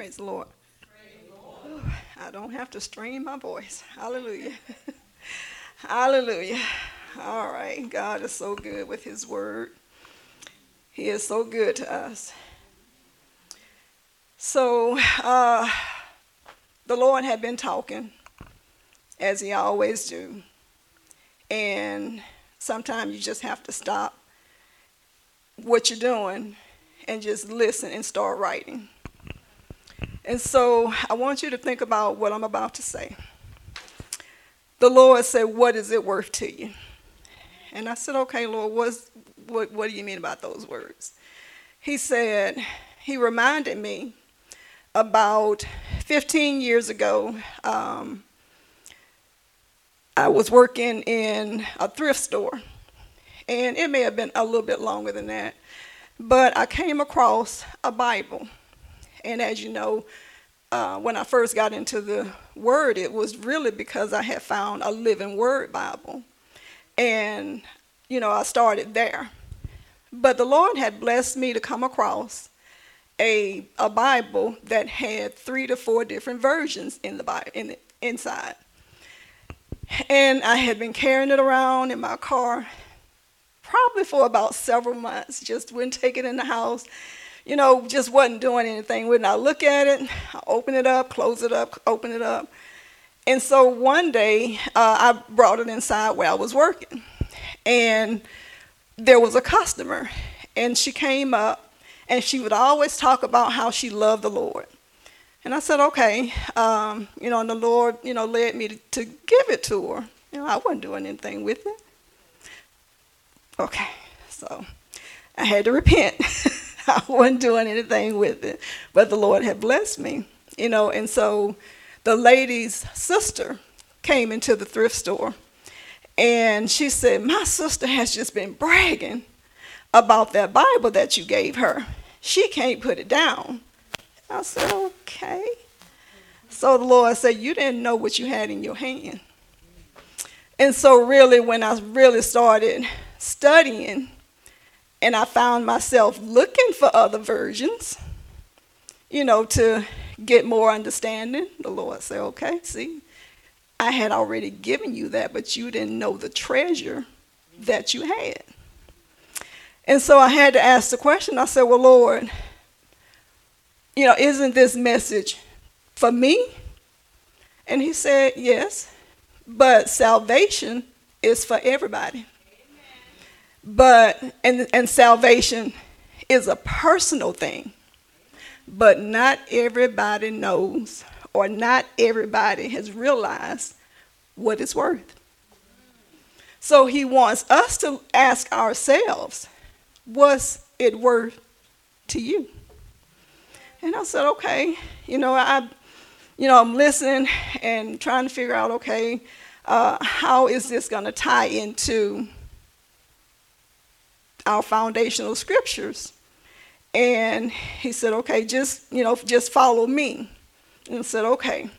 Praise the Lord. I don't have to strain my voice. Hallelujah. Hallelujah. All right. God is so good with his word. He is so good to us. So, uh, the Lord had been talking, as he always do. And sometimes you just have to stop what you're doing and just listen and start writing. And so I want you to think about what I'm about to say. The Lord said, What is it worth to you? And I said, Okay, Lord, what's, what, what do you mean about those words? He said, He reminded me about 15 years ago. Um, I was working in a thrift store, and it may have been a little bit longer than that, but I came across a Bible and as you know, uh, when I first got into the Word, it was really because I had found a Living Word Bible. And, you know, I started there. But the Lord had blessed me to come across a, a Bible that had three to four different versions in the Bible, in the, inside. And I had been carrying it around in my car probably for about several months, just wouldn't take it in the house you know, just wasn't doing anything with it. I look at it, I open it up, close it up, open it up. And so one day uh, I brought it inside where I was working. And there was a customer, and she came up, and she would always talk about how she loved the Lord. And I said, okay, um, you know, and the Lord, you know, led me to, to give it to her. You know, I wasn't doing anything with it. Okay, so I had to repent. I wasn't doing anything with it, but the Lord had blessed me, you know. And so the lady's sister came into the thrift store and she said, My sister has just been bragging about that Bible that you gave her. She can't put it down. I said, Okay. So the Lord said, You didn't know what you had in your hand. And so, really, when I really started studying, and I found myself looking for other versions, you know, to get more understanding. The Lord said, okay, see, I had already given you that, but you didn't know the treasure that you had. And so I had to ask the question I said, well, Lord, you know, isn't this message for me? And he said, yes, but salvation is for everybody. But and and salvation is a personal thing. But not everybody knows or not everybody has realized what it's worth. So he wants us to ask ourselves, what's it worth to you? And I said, okay, you know, I, you know, I'm listening and trying to figure out, okay, uh, how is this going to tie into our foundational scriptures. And he said, okay, just, you know, just follow me. And I said, okay.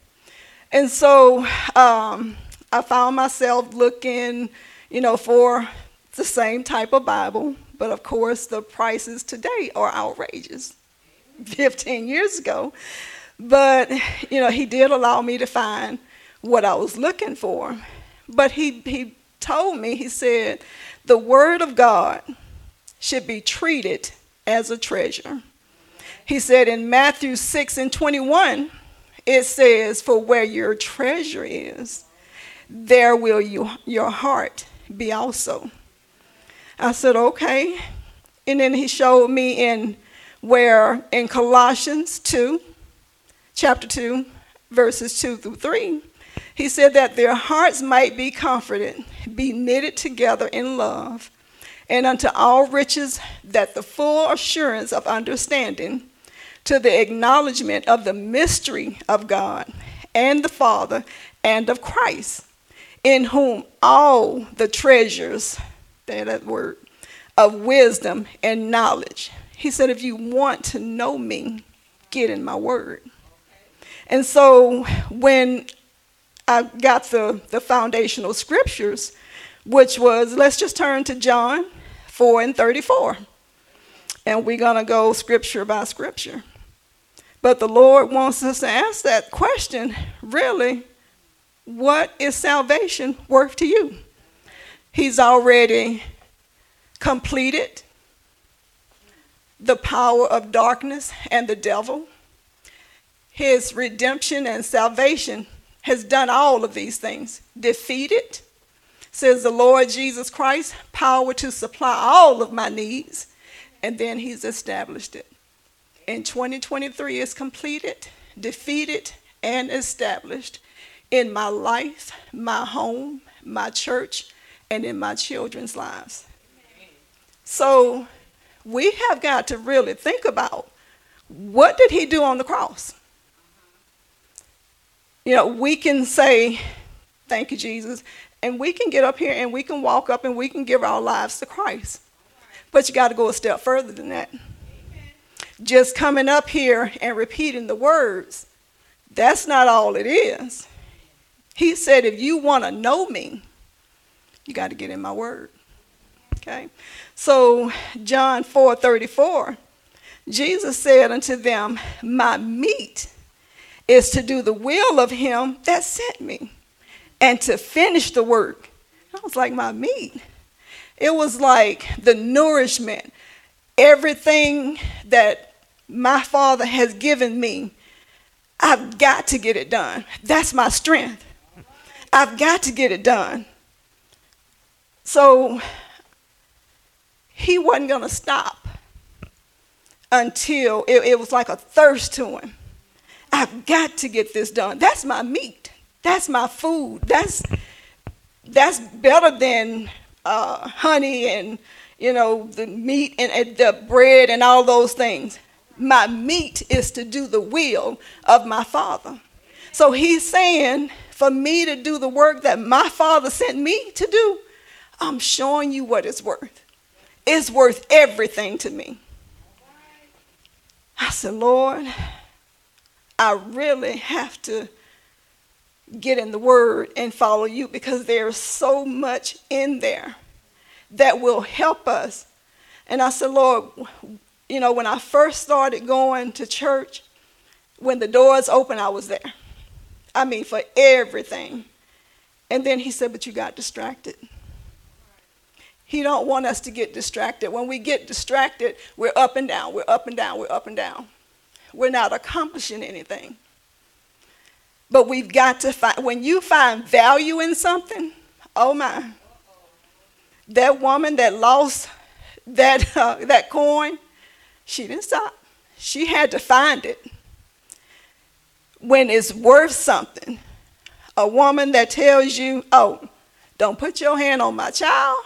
And so um, I found myself looking, you know, for the same type of Bible, but of course the prices today are outrageous. 15 years ago. But, you know, he did allow me to find what I was looking for. But he, he told me, he said, the Word of God should be treated as a treasure. He said in Matthew 6 and 21, it says, For where your treasure is, there will you, your heart be also. I said, Okay. And then he showed me in where in Colossians 2, chapter 2, verses 2 through 3, he said that their hearts might be comforted, be knitted together in love and unto all riches that the full assurance of understanding to the acknowledgement of the mystery of God and the Father and of Christ, in whom all the treasures, that word, of wisdom and knowledge. He said, if you want to know me, get in my word. And so when I got the, the foundational scriptures, which was, let's just turn to John 4 and 34. And we're going to go scripture by scripture. But the Lord wants us to ask that question really, what is salvation worth to you? He's already completed the power of darkness and the devil. His redemption and salvation has done all of these things. Defeated, says the Lord Jesus Christ, power to supply all of my needs. And then he's established it. In 2023, is completed, defeated, and established in my life, my home, my church, and in my children's lives. So we have got to really think about what did he do on the cross? You know, we can say, Thank you, Jesus, and we can get up here and we can walk up and we can give our lives to Christ. But you got to go a step further than that. Just coming up here and repeating the words, that's not all it is. He said, if you want to know me, you got to get in my word. Okay? So, John 4 34, Jesus said unto them, My meat is to do the will of him that sent me and to finish the work. I was like, My meat. It was like the nourishment, everything that my Father has given me. I've got to get it done. That's my strength. I've got to get it done. So he wasn't going to stop until it, it, was like a thirst to him. I've got to get this done. That's my meat. That's my food. That's that's better than uh, honey and you know the meat and, and the bread and all those things. My meat is to do the will of my Father. So he's saying, for me to do the work that my Father sent me to do, I'm showing you what it's worth. It's worth everything to me. I said, Lord, I really have to get in the Word and follow you because there's so much in there that will help us. And I said, Lord, you know, when I first started going to church, when the doors opened, I was there. I mean, for everything. And then he said, But you got distracted. He don't want us to get distracted. When we get distracted, we're up and down, we're up and down, we're up and down. We're not accomplishing anything. But we've got to find, when you find value in something, oh my. That woman that lost that, uh, that coin, she didn't stop. She had to find it. When it's worth something, a woman that tells you, oh, don't put your hand on my child,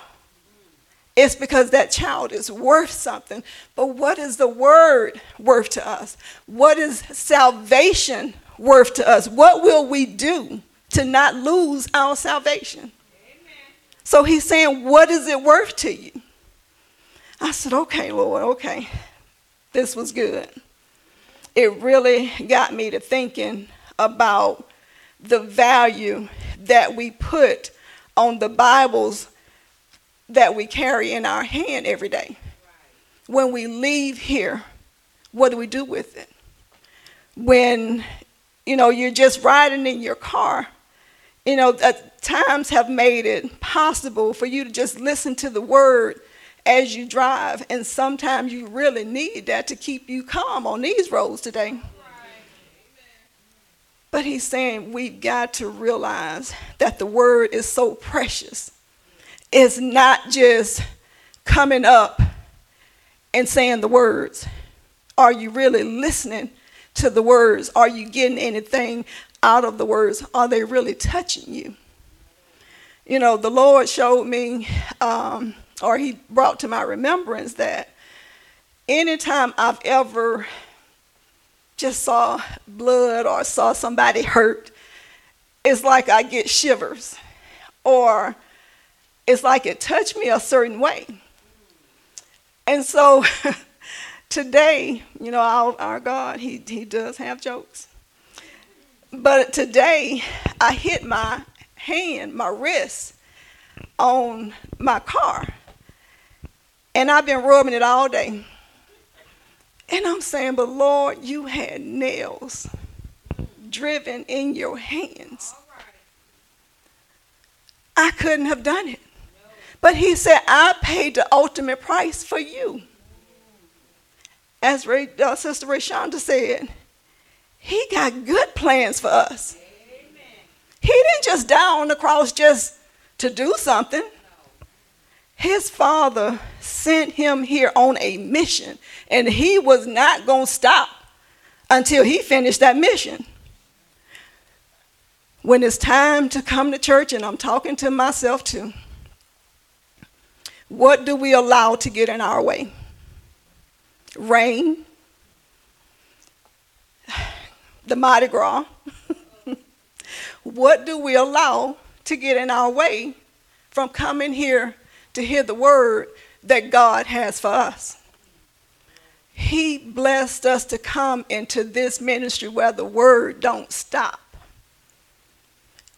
it's because that child is worth something. But what is the word worth to us? What is salvation worth to us? What will we do to not lose our salvation? Amen. So he's saying, What is it worth to you? I said, Okay, Lord, okay. This was good. It really got me to thinking about the value that we put on the Bible's that we carry in our hand every day. When we leave here, what do we do with it? When, you know, you're just riding in your car, you know, uh, times have made it possible for you to just listen to the word as you drive. And sometimes you really need that to keep you calm on these roads today. But he's saying we've got to realize that the word is so precious It's not just coming up and saying the words. Are you really listening to the words? Are you getting anything out of the words? Are they really touching you? You know, the Lord showed me, um, or He brought to my remembrance that anytime I've ever just saw blood or saw somebody hurt, it's like I get shivers. Or it's like it touched me a certain way. And so today, you know, our, our God, he, he does have jokes. But today, I hit my hand, my wrist, on my car. And I've been rubbing it all day. And I'm saying, but Lord, you had nails driven in your hands. I couldn't have done it. But he said, I paid the ultimate price for you. As Ray, uh, Sister Rayshonda said, he got good plans for us. He didn't just die on the cross just to do something. His father sent him here on a mission, and he was not going to stop until he finished that mission. When it's time to come to church, and I'm talking to myself too, what do we allow to get in our way? Rain, the Mardi Gras. what do we allow to get in our way from coming here to hear the word that God has for us? He blessed us to come into this ministry where the word don't stop.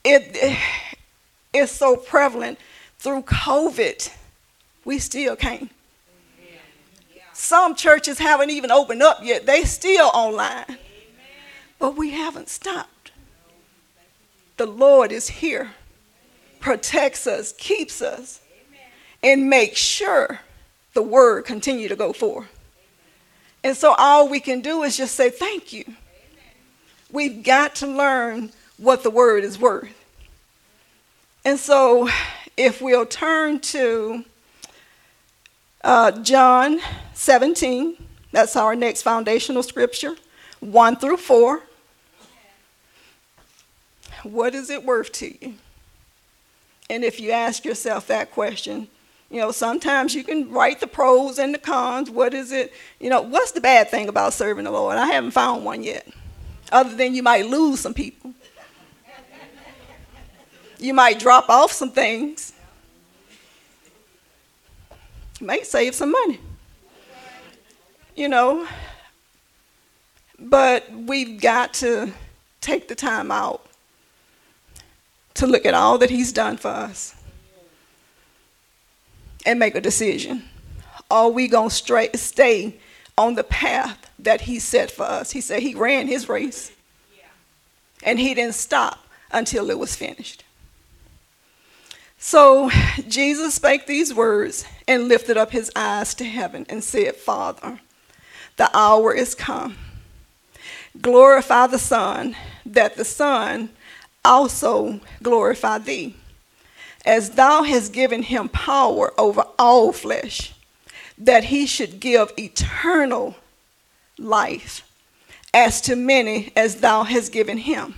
It, it's so prevalent through COVID we still can't. Some churches haven't even opened up yet. They still online. But we haven't stopped. The Lord is here, protects us, keeps us, and makes sure the word continue to go forth. And so all we can do is just say thank you. We've got to learn what the word is worth. And so if we'll turn to uh, John 17, that's our next foundational scripture, 1 through 4. What is it worth to you? And if you ask yourself that question, you know, sometimes you can write the pros and the cons. What is it? You know, what's the bad thing about serving the Lord? I haven't found one yet, other than you might lose some people. You might drop off some things may save some money. You know, but we've got to take the time out to look at all that He's done for us and make a decision. Are we going to stay on the path that He set for us? He said He ran His race and He didn't stop until it was finished. So Jesus spake these words and lifted up his eyes to heaven and said, Father, the hour is come. Glorify the Son, that the Son also glorify thee, as thou hast given him power over all flesh, that he should give eternal life as to many as thou hast given him.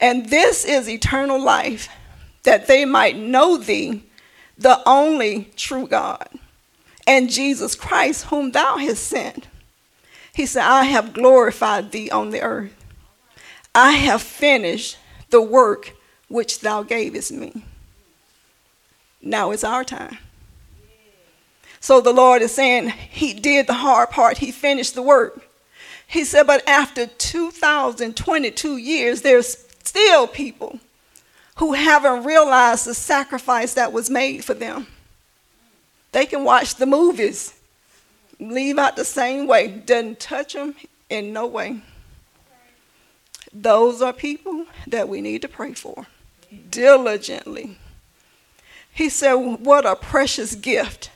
And this is eternal life that they might know thee, the only true God, and Jesus Christ, whom thou hast sent. He said, I have glorified thee on the earth. I have finished the work which thou gavest me. Now it's our time. So the Lord is saying, He did the hard part, He finished the work. He said, but after 2022 years, there's still people who haven't realized the sacrifice that was made for them. They can watch the movies, leave out the same way, doesn't touch them in no way. Those are people that we need to pray for diligently. He said, What a precious gift!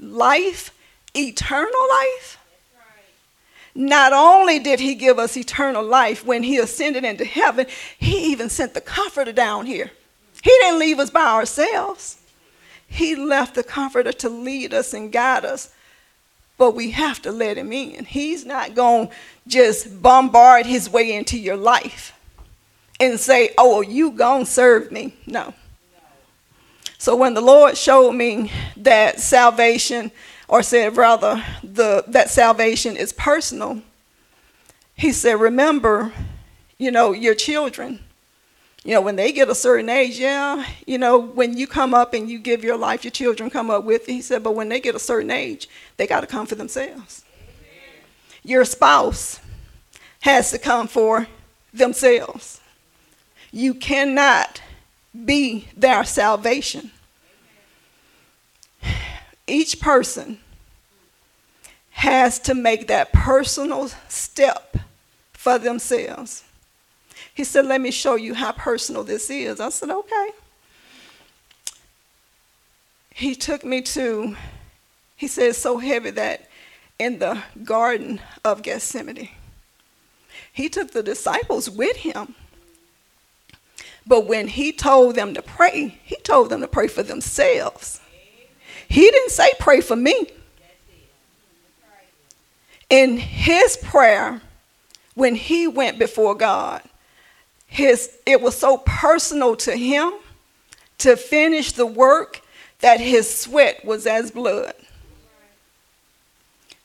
Life, eternal life. Not only did he give us eternal life when he ascended into heaven, he even sent the comforter down here. He didn't leave us by ourselves. He left the comforter to lead us and guide us. But we have to let him in. He's not going to just bombard his way into your life and say, oh, you going to serve me. No. So when the Lord showed me that salvation or said rather the that salvation is personal. He said remember you know your children. You know when they get a certain age yeah you know when you come up and you give your life your children come up with he said but when they get a certain age they got to come for themselves. Your spouse has to come for themselves. You cannot be their salvation each person has to make that personal step for themselves. He said, Let me show you how personal this is. I said, Okay. He took me to, he said, so heavy that in the Garden of Gethsemane, he took the disciples with him. But when he told them to pray, he told them to pray for themselves. He didn't say, Pray for me. In his prayer, when he went before God, his, it was so personal to him to finish the work that his sweat was as blood.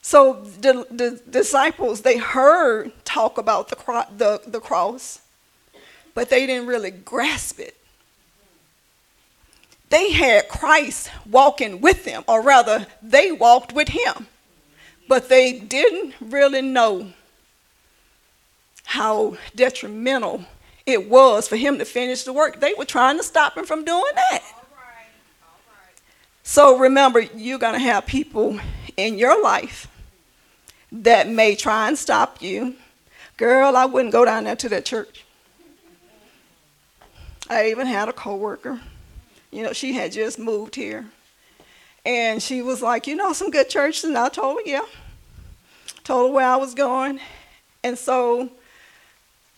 So the, the disciples, they heard talk about the, the, the cross, but they didn't really grasp it. They had Christ walking with them, or rather, they walked with him, but they didn't really know how detrimental it was for him to finish the work. They were trying to stop him from doing that. So remember, you're going to have people in your life that may try and stop you. Girl, I wouldn't go down there to that church. I even had a coworker. You know, she had just moved here. And she was like, you know, some good churches. And I told her, yeah. Told her where I was going. And so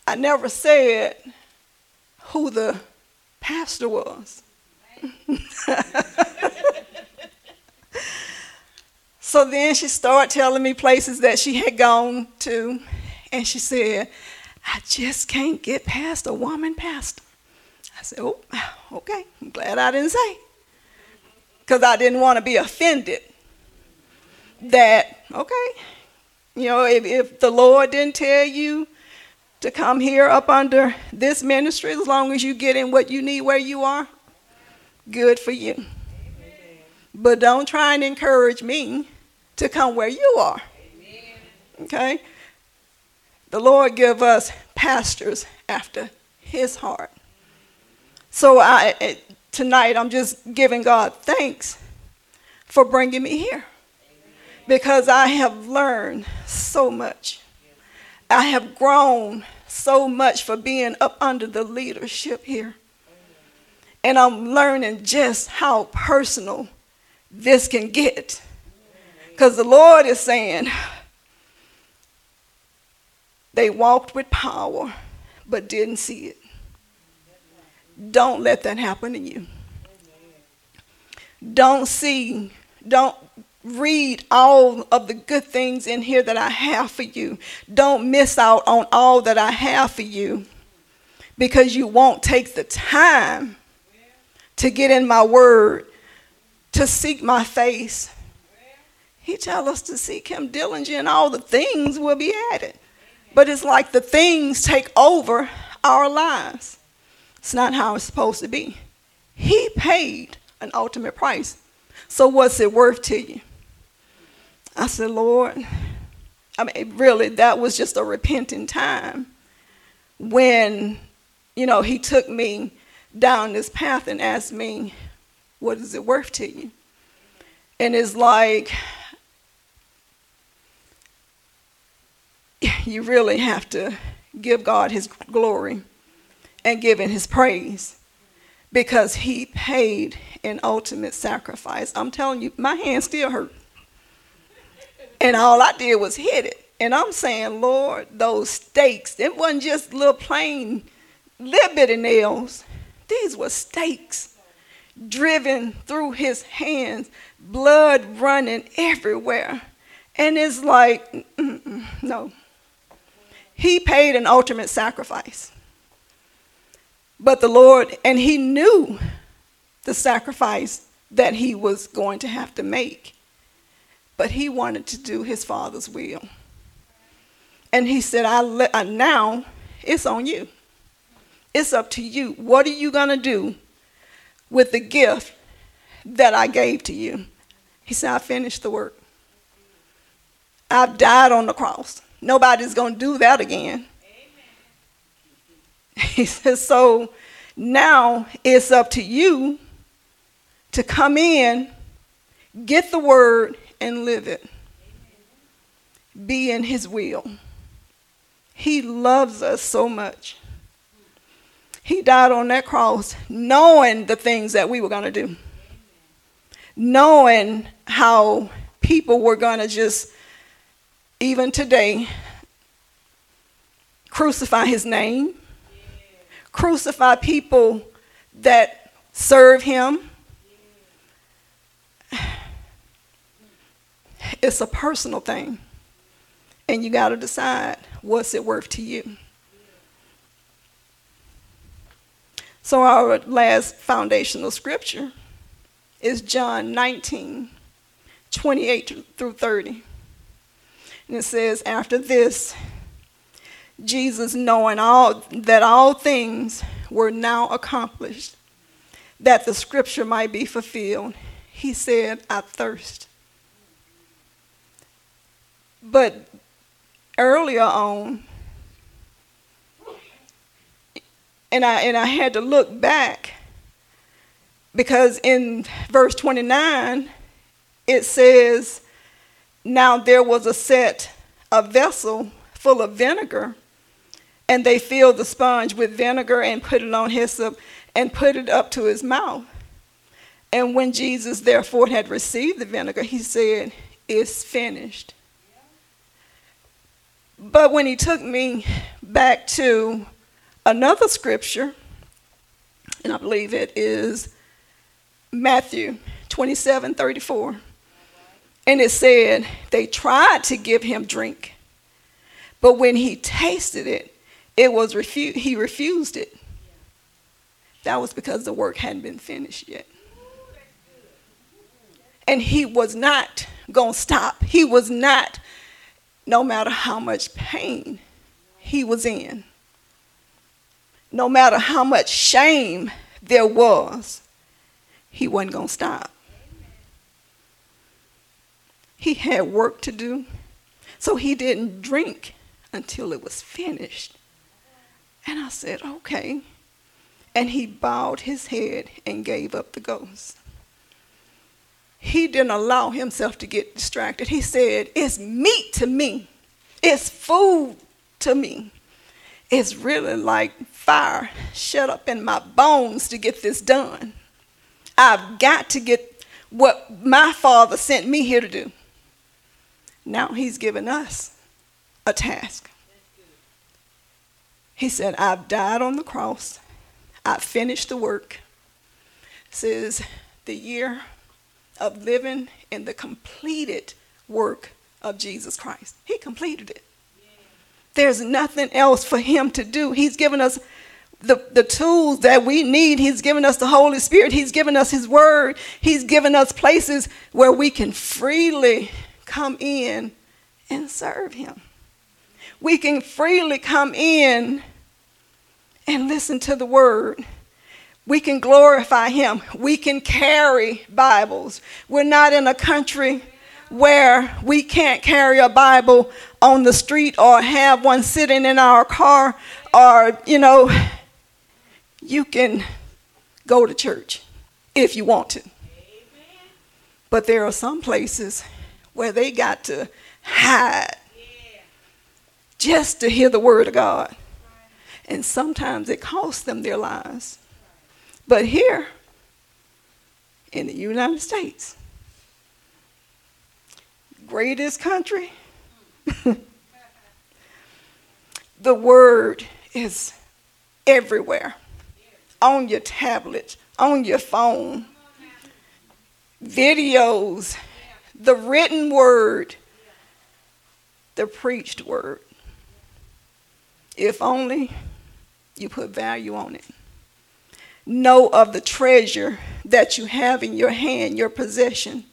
I never said who the pastor was. so then she started telling me places that she had gone to, and she said, I just can't get past a woman pastor. I said, Oh, okay. I'm glad I didn't say. Because I didn't want to be offended that, okay, you know, if, if the Lord didn't tell you to come here up under this ministry, as long as you get in what you need where you are, good for you. Amen. But don't try and encourage me to come where you are. Amen. Okay? The Lord give us pastors after his heart. So I tonight I'm just giving God thanks for bringing me here. Because I have learned so much. I have grown so much for being up under the leadership here. And I'm learning just how personal this can get. Because the Lord is saying, they walked with power but didn't see it. Don't let that happen to you. Don't see, don't read all of the good things in here that I have for you. Don't miss out on all that I have for you because you won't take the time to get in my word, to seek my face. He tell us to seek him diligently and all the things will be added. But it's like the things take over our lives. It's not how it's supposed to be. He paid an ultimate price. So what's it worth to you? I said, Lord, I mean, really, that was just a repenting time when, you know, he took me down this path and asked me, what is it worth to you? And it's like, you really have to give God his glory and him his praise because he paid an ultimate sacrifice. I'm telling you, my hand still hurt. And all I did was hit it. And I'm saying, Lord, those stakes, it wasn't just little plain, little bitty nails. These were stakes driven through his hands, blood running everywhere. And it's like, no. He paid an ultimate sacrifice. But the Lord, and he knew the sacrifice that he was going to have to make but he wanted to do his father's will. And he said, I, le- I now it's on you. It's up to you. What are you going to do with the gift that I gave to you? He said, I finished the work. I've died on the cross. Nobody's going to do that again. He says, so now it's up to you to come in, get the word, and live it. be in his will. He loves us so much. He died on that cross knowing the things that we were going to do, knowing how people were going to just, even today, crucify his name, crucify people that serve him. It's a personal thing. And you got to decide what's it worth to you. So, our last foundational scripture is John 19 28 through 30. And it says, After this, Jesus, knowing all, that all things were now accomplished, that the scripture might be fulfilled, he said, I thirst. But earlier on, and I, and I had to look back because in verse 29, it says, Now there was a set, a vessel full of vinegar, and they filled the sponge with vinegar and put it on hyssop and put it up to his mouth. And when Jesus therefore had received the vinegar, he said, It's finished. But when he took me back to another scripture, and I believe it is Matthew 27 34. And it said, they tried to give him drink, but when he tasted it, it was refu- he refused it. That was because the work hadn't been finished yet. And he was not going to stop. He was not, no matter how much pain he was in, no matter how much shame there was, he wasn't going to stop. He had work to do. So he didn't drink until it was finished. And I said, okay. And he bowed his head and gave up the ghost. He didn't allow himself to get distracted. He said, It's meat to me, it's food to me. It's really like fire shut up in my bones to get this done. I've got to get what my father sent me here to do. Now he's given us a task. He said, I've died on the cross. I've finished the work. says the year of living in the completed work of Jesus Christ. He completed it. There's nothing else for him to do. He's given us the, the tools that we need. He's given us the Holy Spirit. He's given us His Word. He's given us places where we can freely come in and serve Him. We can freely come in and listen to the Word. We can glorify Him. We can carry Bibles. We're not in a country where we can't carry a Bible on the street or have one sitting in our car or, you know, you can go to church if you want to. But there are some places where they got to hide just to hear the word of God. And sometimes it costs them their lives. But here in the United States, greatest country, the word is everywhere on your tablet, on your phone, videos, the written word, the preached word. If only you put value on it. Know of the treasure that you have in your hand, your possession.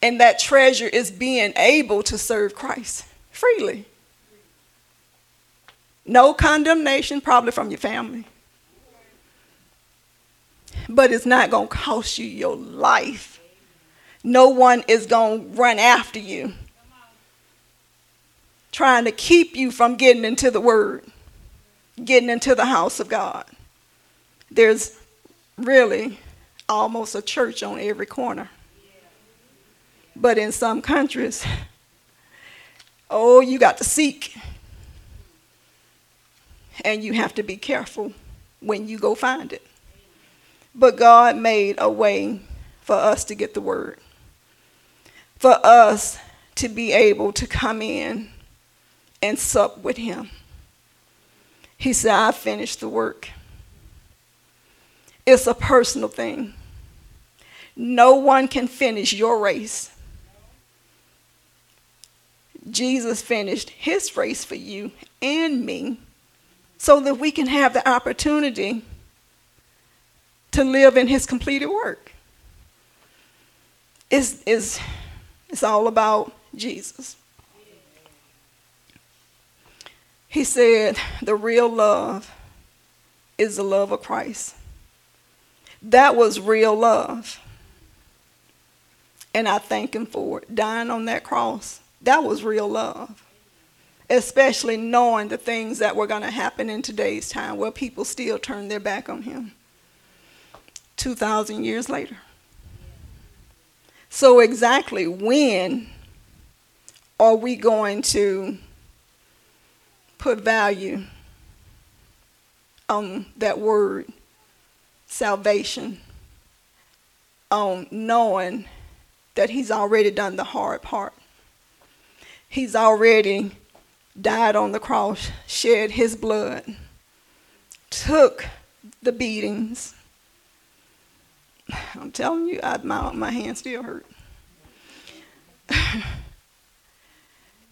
And that treasure is being able to serve Christ freely. No condemnation, probably from your family but it's not going to cost you your life. No one is going to run after you, trying to keep you from getting into the Word, getting into the house of God. There's really almost a church on every corner. But in some countries, Oh, you got to seek. And you have to be careful when you go find it. But God made a way for us to get the word, for us to be able to come in and sup with Him. He said, I finished the work. It's a personal thing. No one can finish your race. Jesus finished his race for you and me so that we can have the opportunity to live in his completed work. It's, it's, it's all about Jesus. He said, the real love is the love of Christ. That was real love. And I thank him for it. Dying on that cross, that was real love. Especially knowing the things that were going to happen in today's time where people still turn their back on him. 2,000 years later. So, exactly when are we going to put value on that word, salvation, on knowing that He's already done the hard part? He's already died on the cross, shed His blood, took the beatings I'm telling you, I, my, my hand still hurt.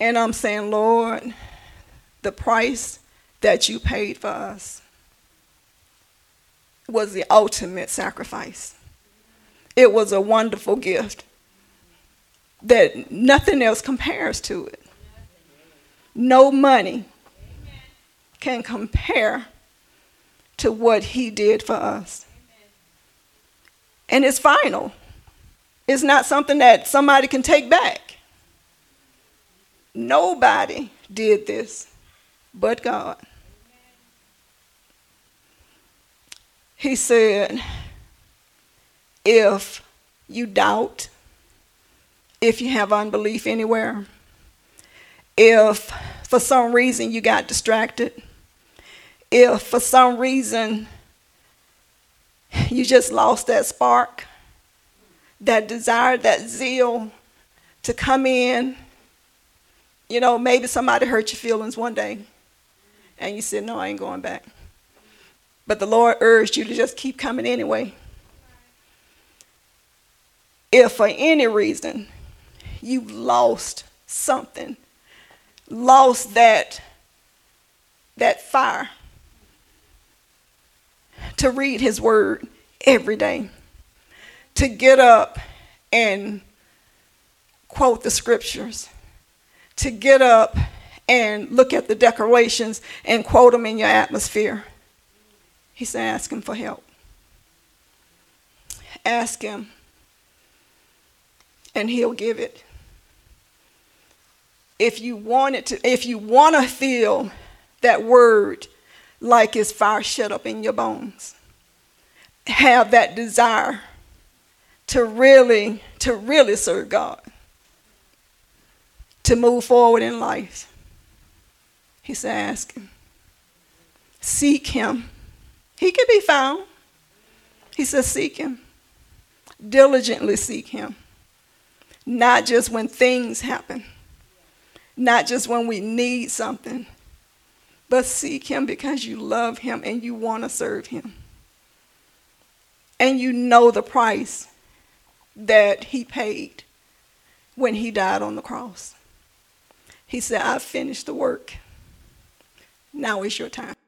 and I'm saying, Lord, the price that you paid for us was the ultimate sacrifice. It was a wonderful gift that nothing else compares to it. No money can compare to what he did for us and it's final. It's not something that somebody can take back. Nobody did this but God. He said, if you doubt, if you have unbelief anywhere, if for some reason you got distracted, if for some reason you just lost that spark, that desire, that zeal to come in. You know, maybe somebody hurt your feelings one day and you said, No, I ain't going back. But the Lord urged you to just keep coming anyway. If for any reason you've lost something, lost that, that fire, to read his word every day, to get up and quote the scriptures, to get up and look at the decorations and quote them in your atmosphere. He said, ask him for help. Ask him, and he'll give it. If you want it to, if you want to feel that word like it's fire shut up in your bones. Have that desire to really, to really serve God, to move forward in life. He said, ask him. Seek him. He can be found. He says, seek him. Diligently seek him. Not just when things happen, not just when we need something, but seek him because you love him and you want to serve him. And you know the price that he paid when he died on the cross. He said, I've finished the work. Now is your time.